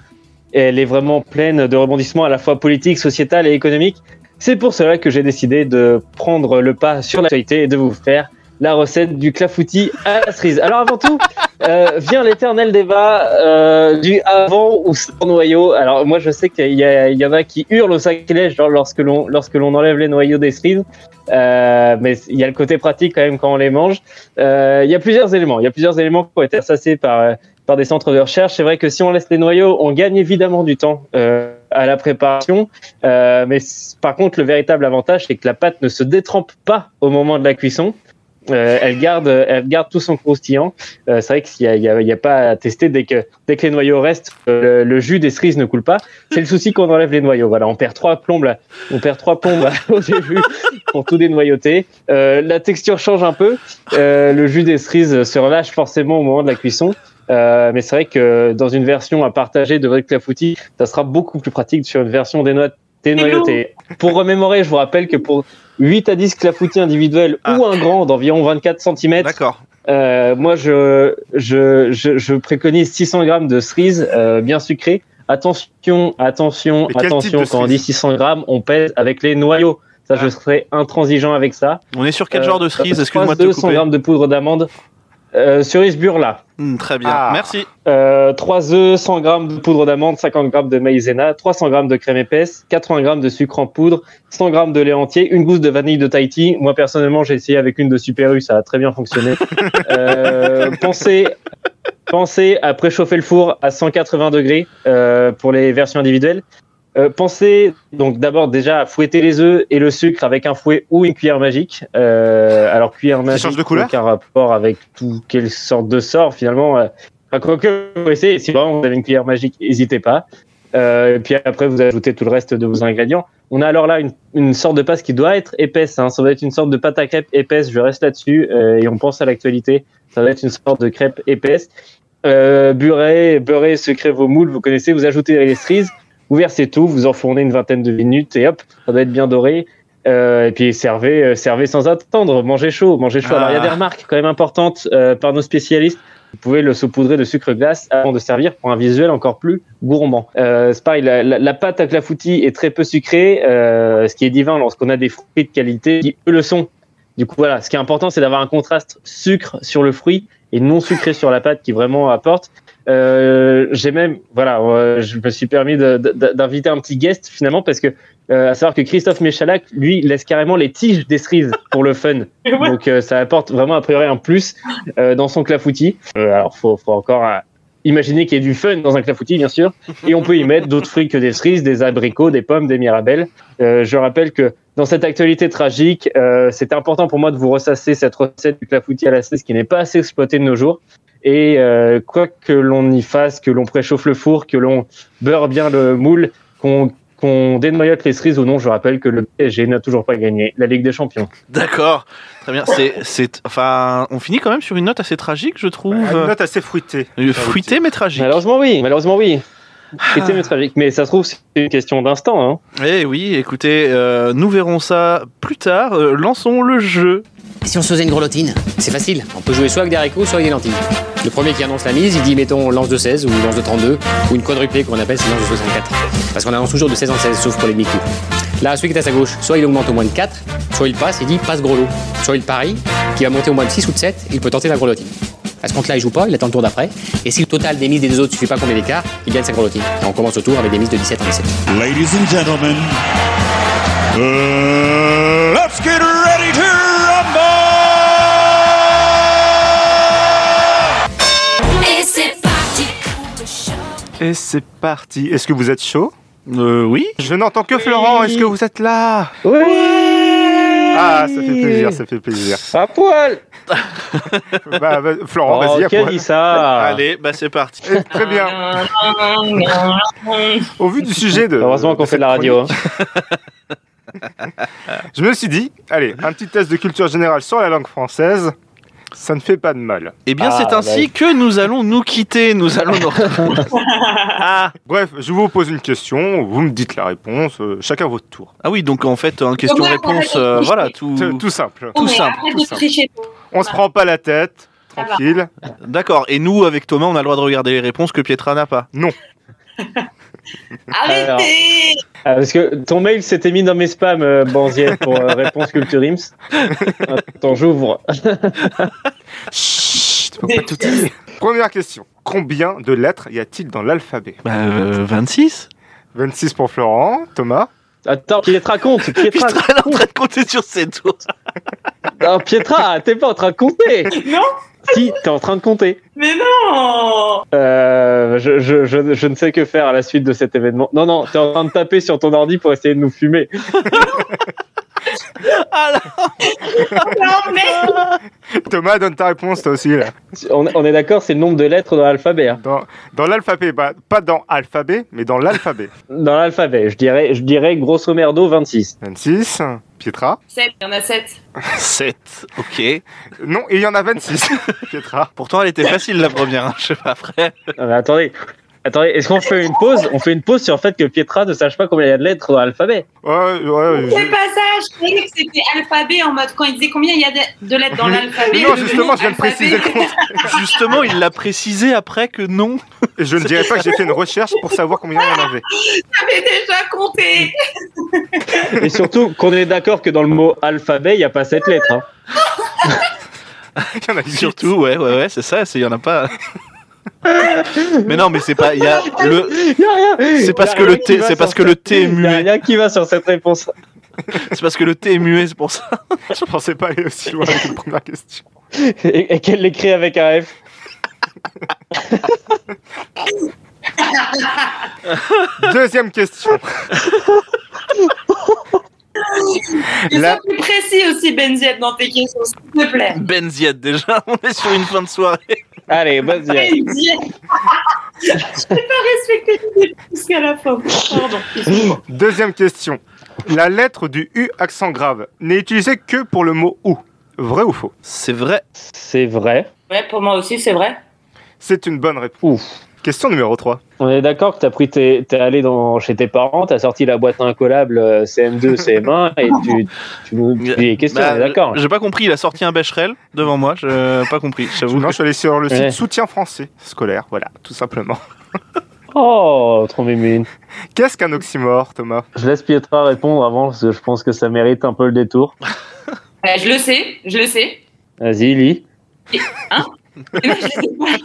Elle est vraiment pleine de rebondissements à la fois politiques, sociétal et économiques. C'est pour cela que j'ai décidé de prendre le pas sur l'actualité et de vous faire la recette du clafoutis à la cerise. Alors avant tout, euh, vient l'éternel débat euh, du avant ou sans noyau. Alors moi je sais qu'il y, en a qui hurlent au sacrilège lorsque l'on lorsque l'on enlève les noyaux des cerises, Euh, mais il y a le côté pratique quand même quand on les mange. Il y a plusieurs éléments. Il y a plusieurs éléments qui ont été assassés par par des centres de recherche. C'est vrai que si on laisse les noyaux, on gagne évidemment du temps euh, à la préparation. Euh, mais par contre, le véritable avantage, c'est que la pâte ne se détrempe pas au moment de la cuisson. Euh, elle garde, elle garde tout son croustillant. Euh, c'est vrai qu'il y a, a- a pas à tester dès que dès que les noyaux restent, euh, le, le jus des cerises ne coule pas. C'est le souci qu'on enlève les noyaux. Voilà, on perd trois plombes, on perd trois plombes au début pour tout dénoyauter. Euh, la texture change un peu. Le jus des cerises se relâche forcément au moment de la cuisson. Euh, mais c'est vrai que dans une version à partager de votre clafoutis, ça sera beaucoup plus pratique sur une version déno- dénoyautée. Pour remémorer, je vous rappelle que pour 8 à 10 clafoutis individuels Ah. ou un grand d'environ 24 cm, euh, moi je, je, je, je préconise 600 grammes de cerises euh, bien sucrées. Attention, attention, attention, quand on dit cerise 600 grammes, on pèse avec les noyaux. Ça, je Ah. serai intransigeant avec ça. On est sur quel Euh, genre de cerise? Excuse-moi de te 200 couper. grammes de poudre d'amande. Euh, cerise burla. Hmm, très bien. Ah. Merci. Euh, 3 œufs, 100 grammes de poudre d'amande, 50 grammes de maïzena, 300 grammes de crème épaisse, 80 grammes de sucre en poudre, 100 grammes de lait entier, une gousse de vanille de Tahiti. Moi, personnellement, j'ai essayé avec une de Super U, ça a très bien fonctionné. euh, pensez, pensez à préchauffer le four à 180 degrés euh, pour les versions individuelles. Euh, pensez donc d'abord déjà à fouetter les œufs et le sucre avec un fouet ou une cuillère magique. Euh, alors cuillère magique, de couleur aucun rapport avec tout quelle sorte de sort finalement. Euh, Enfin, quoique, vous essayez, si vraiment vous avez une cuillère magique, n'hésitez pas. Euh, et puis après, vous ajoutez tout le reste de vos ingrédients. On a alors là une, une sorte de pâte qui doit être épaisse. Hein. Ça va être une sorte de pâte à crêpes épaisse. Je reste là-dessus. Euh, et on pense à l'actualité. Ça va être une sorte de crêpe épaisse. Euh, beurrez, beurrez, vos moules. Vous connaissez. Vous ajoutez les cerises. Vous versez tout. Vous enfournez une vingtaine de minutes et hop, ça doit être bien doré. Euh, et puis servez, euh, servez sans attendre. Mangez chaud, mangez chaud. Alors il y a Ah. des remarques quand même importantes euh, par nos spécialistes. Vous pouvez le saupoudrer de sucre glace avant de servir pour un visuel encore plus gourmand. Euh, c'est pareil, la, la, la pâte à clafoutis est très peu sucrée, euh, ce qui est divin lorsqu'on a des fruits de qualité qui eux le sont. Du coup, voilà, ce qui est important, c'est d'avoir un contraste sucre sur le fruit et non sucré sur la pâte qui vraiment apporte. Euh, j'ai même, voilà, euh, je me suis permis d'inviter un petit guest finalement parce que, euh, à savoir que Christophe Méchalac, lui, laisse carrément les tiges des cerises pour le fun. Donc ça apporte vraiment a priori un plus dans son clafoutis. Alors faut, faut encore imaginer qu'il y ait du fun dans un clafoutis bien sûr, et on peut y mettre d'autres fruits que des cerises, des abricots, des pommes, des mirabelles. Euh, je rappelle que dans cette actualité tragique, euh, c'est important pour moi de vous ressasser cette recette du clafoutis à la cerise qui n'est pas assez exploitée de nos jours. Et euh, quoi que l'on y fasse, que l'on préchauffe le four, que l'on beurre bien le moule, qu'on qu'on dénoyote les cerises ou non, je rappelle que le PSG n'a toujours pas gagné la Ligue des Champions. D'accord. Très bien. C'est, c'est, enfin, on finit quand même sur une note assez tragique, je trouve. Une note assez fruitée. Euh, Fruitée mais tragique. Malheureusement, oui. Malheureusement, oui. C'était mais tragique. Mais ça se trouve, c'est une question d'instant. Hein. Eh oui, écoutez, euh, nous verrons ça plus tard. Euh, lançons le jeu. Et si on se faisait une grelottine C'est facile, on peut jouer soit avec des haricots, soit avec des lentilles. Le premier qui annonce la mise, il dit mettons lance de 16 ou lance de 32 ou une quadruplée qu'on appelle c'est lance de 64. Parce qu'on annonce toujours de 16 en 16 sauf pour les demi-coups. Là, celui qui est à sa gauche, soit il augmente au moins de 4, soit il passe et dit passe gros lot. Soit il parie, qui va monter au moins de 6 ou de 7, il peut tenter la grelottine. À ce compte-là, il joue pas, il attend le tour d'après. Et si le total des mises des deux autres ne suffit pas combien d'écart, il gagne sa grelottine. Et on commence le tour avec des mises de 17 en 17. Ladies and gentlemen, uh, let's get Et c'est parti. Est-ce que vous êtes chaud? Euh, oui. Je n'entends que Florent. Est-ce que vous êtes là? Oui Ah, ça fait plaisir, ça fait plaisir. À poil Bah, bah, Florent, Oh, vas-y, à qui a poil. dit ça Allez, bah c'est parti. Eh, Très bien. Au vu du sujet de. Heureusement qu'on fait de la radio. hein. Je me suis dit, allez, un petit test de culture générale sur la langue française. Ça ne fait pas de mal. Eh bien, Ah, c'est ainsi ouais. que nous allons nous quitter. Nous allons nous ah, Bref, je vous pose une question, vous me dites la réponse, euh, chacun votre tour. ah oui, donc en fait, un question-réponse, euh, voilà, tout. Simple. Tout simple, tout simple. On se prend pas la tête, tranquille. D'accord. Et nous, avec Thomas, on a le droit de regarder les réponses que Pietra n'a pas. Non. Arrêtez Ah, parce que ton mail s'était mis dans mes spams, euh, pour euh, réponse Culture Ims. Attends, j'ouvre. Chut, faut pas tout dire. Première question. Combien de lettres y a-t-il dans l'alphabet? Bah, euh, 26 26 pour Florent. Thomas Attends, Pietra compte. Pietra, elle est en train de compter sur ses doigts. Non, Pietra, t'es pas en train de compter. Non Si, t'es en train de compter. Mais non Euh, je, je, je, je ne sais que faire à la suite de cet événement. Non, non, t'es en train de taper sur ton ordi pour essayer de nous fumer. Ah Non, mais Thomas, donne ta réponse toi aussi. Là. On, on est d'accord, c'est le nombre de lettres dans l'alphabet. hein. Dans, dans l'alphabet, bah, pas dans alphabet, mais dans l'alphabet. Dans l'alphabet, je dirais, je dirais grosso merdo 26. 26. Pietra 7, il y en a 7. 7, ok. Non, il y en a 26. Pietra. Pourtant, elle était facile la première, hein, je sais pas après. Non, mais attendez, attendez, est-ce qu'on fait une pause? On fait une pause sur le fait que Pietra ne sache pas combien il y a de lettres dans l'alphabet. Ouais, ouais, C'est je- pas ça, je croyais que c'était alphabet en mode quand il disait combien il y a de, de lettres dans l'alphabet. Non, justement, je viens de préciser. Justement, il l'a précisé après que non. Et je ne dirais pas que j'ai fait une recherche pour savoir combien il y en avait. J'avais déjà compté. Et surtout qu'on est d'accord que dans le mot alphabet, il n'y a pas sept lettres. hein. Il y en a huit. Surtout, ouais, ouais, ouais, c'est ça, il y en a pas. Mais non, mais c'est pas. Il y a le. Y a rien. C'est parce que le T, c'est parce que le cette- T est Y a muet. rien qui va sur cette réponse. C'est parce que le T est muet, c'est pour ça. Je pensais pas aller aussi loin avec une première question. Et, et qu'elle l'écrit avec un F. Deuxième question. Il La- plus précis aussi, Benziette, dans tes questions, s'il te plaît. Benziette, déjà, on est sur une fin de soirée. Allez, vas-y. Je n'ai pas respecté l'idée jusqu'à la fin. Pardon. Deuxième question. La lettre du U accent grave n'est utilisée que pour le mot ou. Vrai ou faux? C'est vrai. C'est vrai. Ouais, pour moi aussi, c'est vrai. C'est une bonne réponse. Ouf. Question numéro 3. On est d'accord que t'as pris tes, t'es allé dans, chez tes parents, t'as sorti la boîte incollable euh, CM2, CM1 et tu, tu nous tu dis les questions, Bah, on est d'accord. J'ai pas compris, il a sorti un Becherel devant moi, j'ai pas compris, j'avoue. Non, je suis allé sur le site Ouais. soutien français scolaire. Voilà, tout simplement. Oh, trop mimine. Qu'est-ce qu'un oxymore, Thomas? Je laisse Pietra répondre avant parce que je pense que ça mérite un peu le détour. Ouais, je le sais, je le sais. Vas-y, lis. Je pas.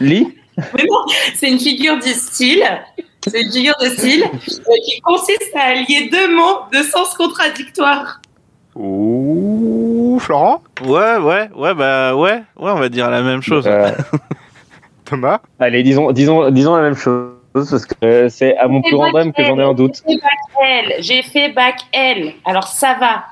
Lis. Mais non, c'est une figure du style. C'est une figure de style euh, qui consiste à allier deux mots de sens contradictoire. Ouh, Florent? Ouais, ouais, ouais, bah ouais, ouais, on va dire la même chose. Euh, Thomas? allez, disons, disons, disons la même chose parce que c'est à mon plus grand drame que j'en ai un doute. J'ai fait bac L. J'ai fait bac L. Alors ça va.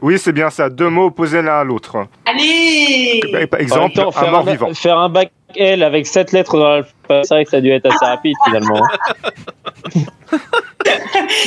Oui, c'est bien ça. Deux mots opposés l'un à l'autre. Allez Par exemple, temps, un faire mort vivant. Faire un bac L avec 7 lettres dans l'alphabet, c'est vrai que ça a dû être assez rapide finalement.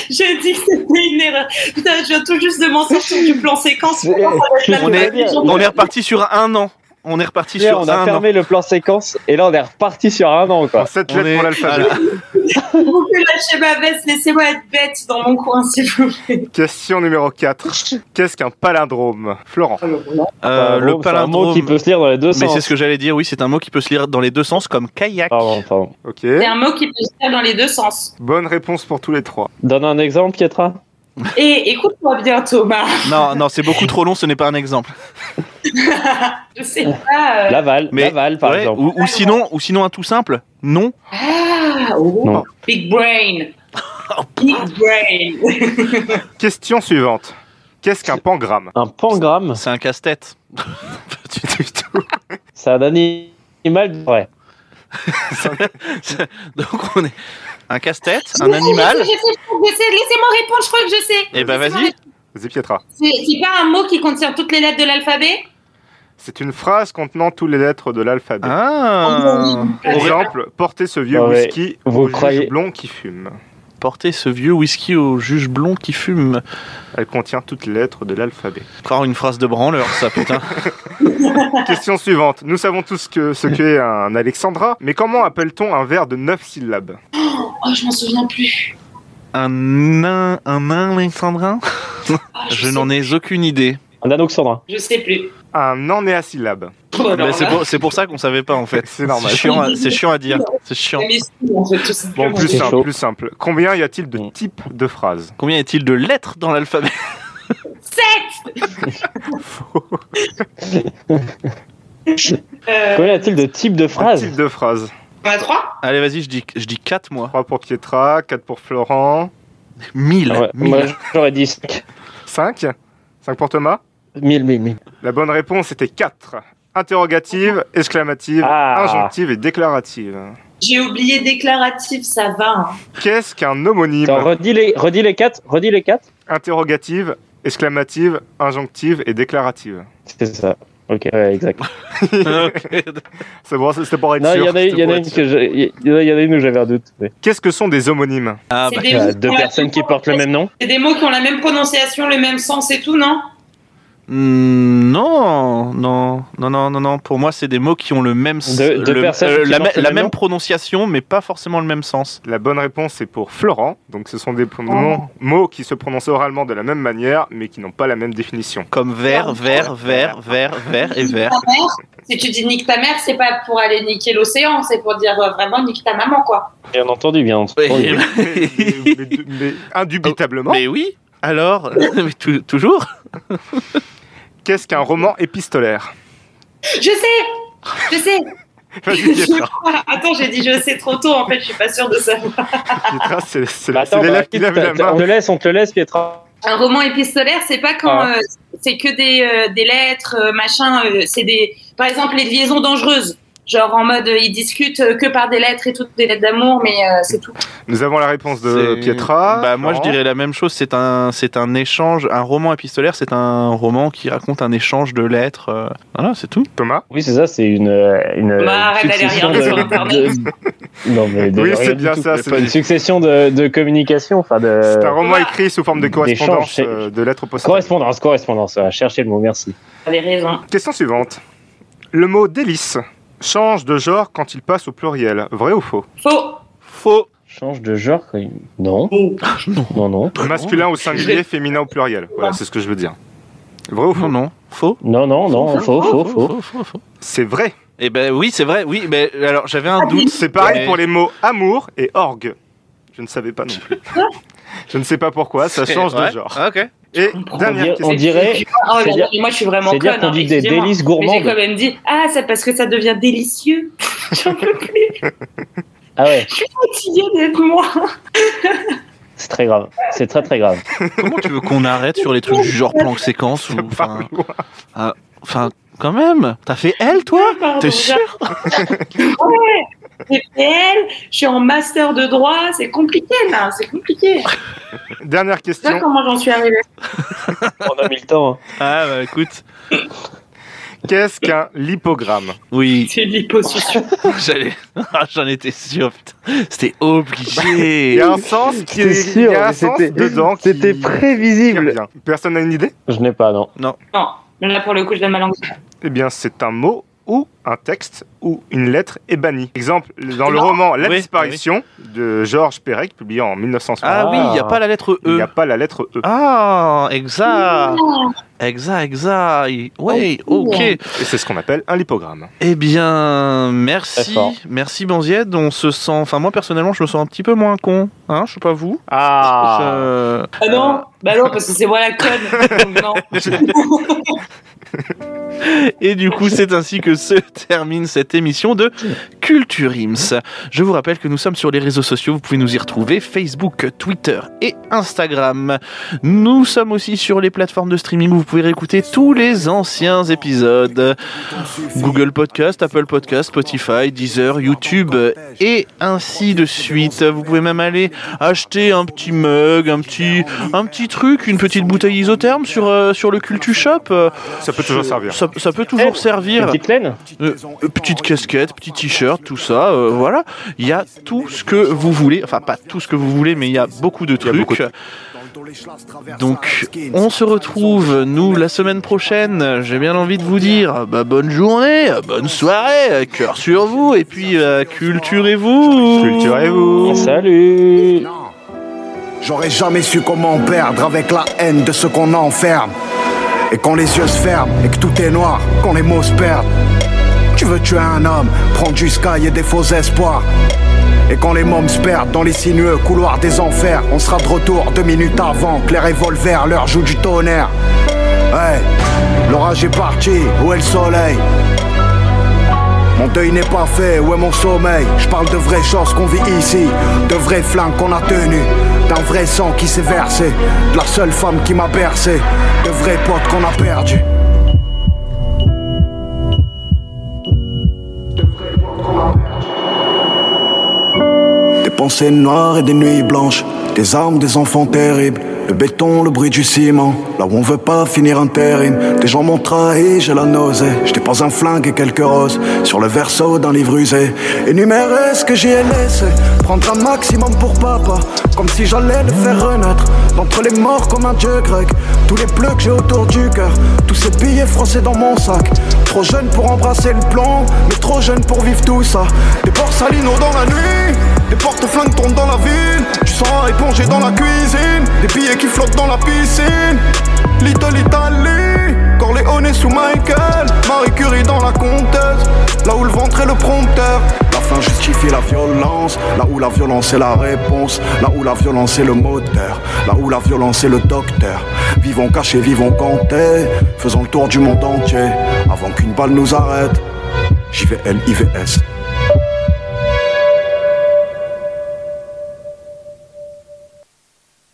J'ai dit que c'était une erreur. Putain, je viens tout juste de m'en sortir du plan séquence. On est, on est reparti sur un an. On est reparti sur on a un an. fermé le plan séquence et là on est reparti sur un an quoi. En sept On lettres est- pour l'alphabet. Vous pouvez lâcher ma veste, laissez-moi être bête dans mon coin, s'il vous plaît. Question numéro 4. Qu'est-ce qu'un palindrome? Florent Euh, Palindrome, le c'est un mot palindrome. qui peut se lire dans les deux Mais sens. c'est ce que j'allais dire, oui, c'est un mot qui peut se lire dans les deux sens comme kayak. Pardon, pardon. Ok. C'est un mot qui peut se faire dans les deux sens. Bonne réponse pour tous les trois. Donne un exemple, Pietra? Et écoute-moi bien, Thomas. Non, non, c'est beaucoup trop long, ce n'est pas un exemple. Je sais pas. euh, Laval, Mais- Laval par Ouais, exemple. ou, ou sinon, ou sinon un tout simple, non. Ah, oh, Non. Big brain. Big brain. Question suivante. Qu'est-ce qu'un pangramme? Un pangramme, C'est un casse-tête. Pas du tout. c'est un animal. Ouais. Donc on est un casse-tête, Je un sais, animal. Je sais, je sais, je sais. Laissez-moi répondre, je crois que je sais. Eh ben vas-y. Vas-y, Pietra. C'est pas un mot qui contient toutes les lettres de l'alphabet? C'est une phrase contenant toutes les lettres de l'alphabet. Ah. Exemple, portez ce vieux Ouais, whisky vous croyez- blond qui fume. Porter ce vieux whisky au juge blond qui fume. Elle contient toutes les lettres de l'alphabet. Encore une phrase de branleur, ça putain. Question suivante. Nous savons tous que ce qu'est un Alexandra, mais comment appelle-t-on un vers de 9 syllabes? Oh, je m'en souviens plus. Un nain, un nain alexandrin Ah, Je n'en ai aucune idée. Un anoxandrin. Je sais plus. Un anéasyllabe. Oh, Bah, c'est pour, c'est pour ça qu'on savait pas en fait. C'est normal. C'est chiant, à- c'est chiant à dire. C'est chiant. mais si, en fait, tout simplement. Bon, plus C'est simple, chaud. plus simple. Combien y a-t-il de Mm. types de phrases Combien y a-t-il de lettres dans l'alphabet Euh, Combien y a-t-il de types de phrases types de phrases. on a trois Allez, vas-y, je dis, je dis 4 moi. 3 pour Pietra, 4 pour Florent, 1000. Ah ouais, Moi, j'aurais dit 5. 5 5 pour Thomas 1000, 1000, 1000. La bonne réponse était 4. Interrogative, exclamative, Ah. injonctive et déclarative. J'ai oublié déclaratif, ça va. hein. Qu'est-ce qu'un homonyme? Attends, redis les, redis les 4. Redis les 4. Interrogative, exclamative, injonctive et déclarative. C'est ça. Ok, ouais, exact. C'est bon, c'était pour être Non, il sûr. y en a, il y en a une où j'avais un doute. mais- Qu'est-ce que sont des homonymes? Ah, bah, des deux personnes qui portent le même nom. C'est des mots qui ont la même prononciation, le même sens et tout, non? Non, non, non, non, non, non. Pour moi, c'est des mots qui ont le même Deux- deux le- qui la, la même prononciation, mais pas forcément le même sens. La bonne réponse est pour Florent. Donc ce sont des Oh. mots, qui se prononcent oralement de la même manière, mais qui n'ont pas la même définition. Comme vert, vert, vert, vert, vert et vert. Ta mère, si tu dis nique ta mère, c'est pas pour aller niquer l'océan, c'est pour dire euh, vraiment nique ta maman, quoi. Bien entendu, bien entendu. Oui. mais, mais- mais indubitablement, Mais oui. Alors, mais toujours. qu'est-ce qu'un roman épistolaire Je sais Je sais Je. Attends, j'ai dit je sais trop tôt, en fait, je suis pas sûre de savoir. Pietra, c'est c'est- Bah, l'élève bah, qui lève la main. on te laisse, on te laisse, Pietra. Un roman épistolaire, c'est pas quand Ah. euh, c'est que des, euh, des lettres, euh, machin, euh, c'est des. Par exemple, les liaisons dangereuses. Genre en mode, ils discutent euh, que par des lettres et toutes des lettres d'amour, mais euh, c'est tout. Nous avons la réponse de Pietra. Bah, moi, je dirais la même chose. C'est un, c'est un échange. Un roman épistolaire, c'est un roman qui raconte un échange de lettres. euh, Voilà, c'est tout. Thomas? Oui, c'est ça, c'est une. une Bah, arrête d'aller succession regarder sur Internet. de- Non, mais de Oui, c'est bien tout. ça, C'est une succession de, de communication, enfin de. C'est un roman Thomas. écrit sous forme de D'échange, correspondance euh, de lettres postales. Correspondance, correspondance. Cherchez le mot, merci. T'avais raison. Question suivante. Le mot délice change de genre quand il passe au pluriel. Vrai ou faux? Faux Faux. Change de genre quand il- Non. Non, non. Masculin au singulier, féminin au pluriel. Voilà, c'est ce que je veux dire. Vrai ou faux? Non, non. Faux. Non, non, non, faux, faux, faux. faux, faux, faux. C'est vrai. Eh ben oui, c'est vrai. Oui, mais alors j'avais un doute. C'est pareil mais- pour les mots amour et orgue. Je ne savais pas non plus. Je ne sais pas pourquoi, ça change Ouais. de genre. Ah, ok. Et On dernière on dirait. Oh dire- moi je suis vraiment conne. dire qu'on hein, dit des délices j'ai quand même dit, ah, c'est parce que ça devient délicieux. J'en peux plus. Ah ouais, Je suis fatiguée d'être moi. c'est très grave. C'est très très grave. Comment tu veux qu'on arrête sur les trucs du genre plan séquence ou enfin, ah, enfin, quand même. T'as fait elle, toi? T'es sûr? J'ai elle, je suis en master de droit, c'est compliqué là, c'est compliqué. Dernière question. comment j'en suis arrivée On a mis le temps. hein. Ah bah écoute, Qu'est-ce qu'un lipogramme? Oui, C'est j'allais, Ah, j'en étais sûr. Putain. C'était Il obligé. y a un sens qui C'est il sûr, y a un sens c'était- dedans qui, C'était qui prévisible. Personne n'a une idée? Je n'ai pas, non. Non, là pour le coup, je donne ma langue. Eh bien, c'est un mot ou un texte ou une lettre est bannie. Exemple, dans le Non. roman La Oui, disparition de Georges Perec, publié en 1960, Ah oui, il n'y a pas la lettre il n'y E. a pas la lettre E. Ah, exact. Exact, exact. Oui, ok. Et c'est ce qu'on appelle un lipogramme. Eh bien, merci. Merci Banzied. On se sent, enfin moi personnellement, je me sens un petit peu moins con. Hein, je sais pas vous. Ah Euh, Ah non Bah non, parce que c'est moi la conne. Donc non. Et du coup, c'est ainsi que se termine cette émission de Culture Ims. Je vous rappelle que nous sommes sur les réseaux sociaux. Vous pouvez nous y retrouver Facebook, Twitter et Instagram. Nous sommes aussi sur les plateformes de streaming où vous pouvez réécouter tous les anciens épisodes. Google Podcast, Apple Podcast, Spotify, Deezer, YouTube et ainsi de suite. Vous pouvez même aller acheter un petit mug, un petit, un petit truc, une petite bouteille isotherme sur, euh, sur le Cultu Shop. Peut toujours servir. Ça, ça peut toujours servir. Petite laine Euh, euh, petite casquette, petit t-shirt, tout ça, euh, voilà. Il y a tout ce que vous voulez, enfin pas tout ce que vous voulez, mais il y a beaucoup de trucs. beaucoup de Donc on se retrouve, nous, la semaine prochaine. J'ai bien envie de vous dire, bah, bonne journée, bonne soirée, cœur sur vous, et puis euh, culturez-vous. Culturez-vous. Salut J'aurais jamais su comment perdre avec la haine de ce qu'on enferme. Et quand les yeux se ferment et que tout est noir, quand les mots se perdent. Tu veux tuer un homme, prendre du sky et des faux espoirs. Et quand les mômes se perdent dans les sinueux couloirs des enfers, on sera de retour deux minutes avant que les revolvers leur jouent du tonnerre. Hey, l'orage est parti, où est le soleil? Mon deuil n'est pas fait, où est mon sommeil. Je parle de vraies choses qu'on vit ici, de vrais flingues qu'on a tenus, d'un vrai sang qui s'est versé, de la seule femme qui m'a bercé, de vrais potes qu'on a perdus. Des pensées noires et des nuits blanches, des armes, des enfants terribles. Le béton, le bruit du ciment, là où on veut pas finir intérim. Des gens m'ont trahi, j'ai la nausée. J'étais pas un flingue et quelques roses sur le verso d'un livre usé. Énumérer ce que j'y ai laissé, prendre un maximum pour papa, comme si j'allais le faire renaître. D'entre les morts comme un dieu grec, tous les bleus que j'ai autour du cœur, tous ces billets froissés dans mon sac. Trop jeune pour embrasser le plan, mais trop jeune pour vivre tout ça. Des porcellinos dans la nuit, des porte-flingues tournent dans la ville. Du sang épongé dans la cuisine, des billets qui flottent dans la piscine. Little Italy, Corleone sous Michael, Marie Curie dans la comtesse. Là où le ventre est le prompteur, la fin justifie la violence. Là où la violence est la réponse, là où la violence est le moteur, là où la violence est le docteur. Vivons cachés, vivons comptés, faisons le tour du monde entier avant qu'une balle nous arrête. JVL, IVS,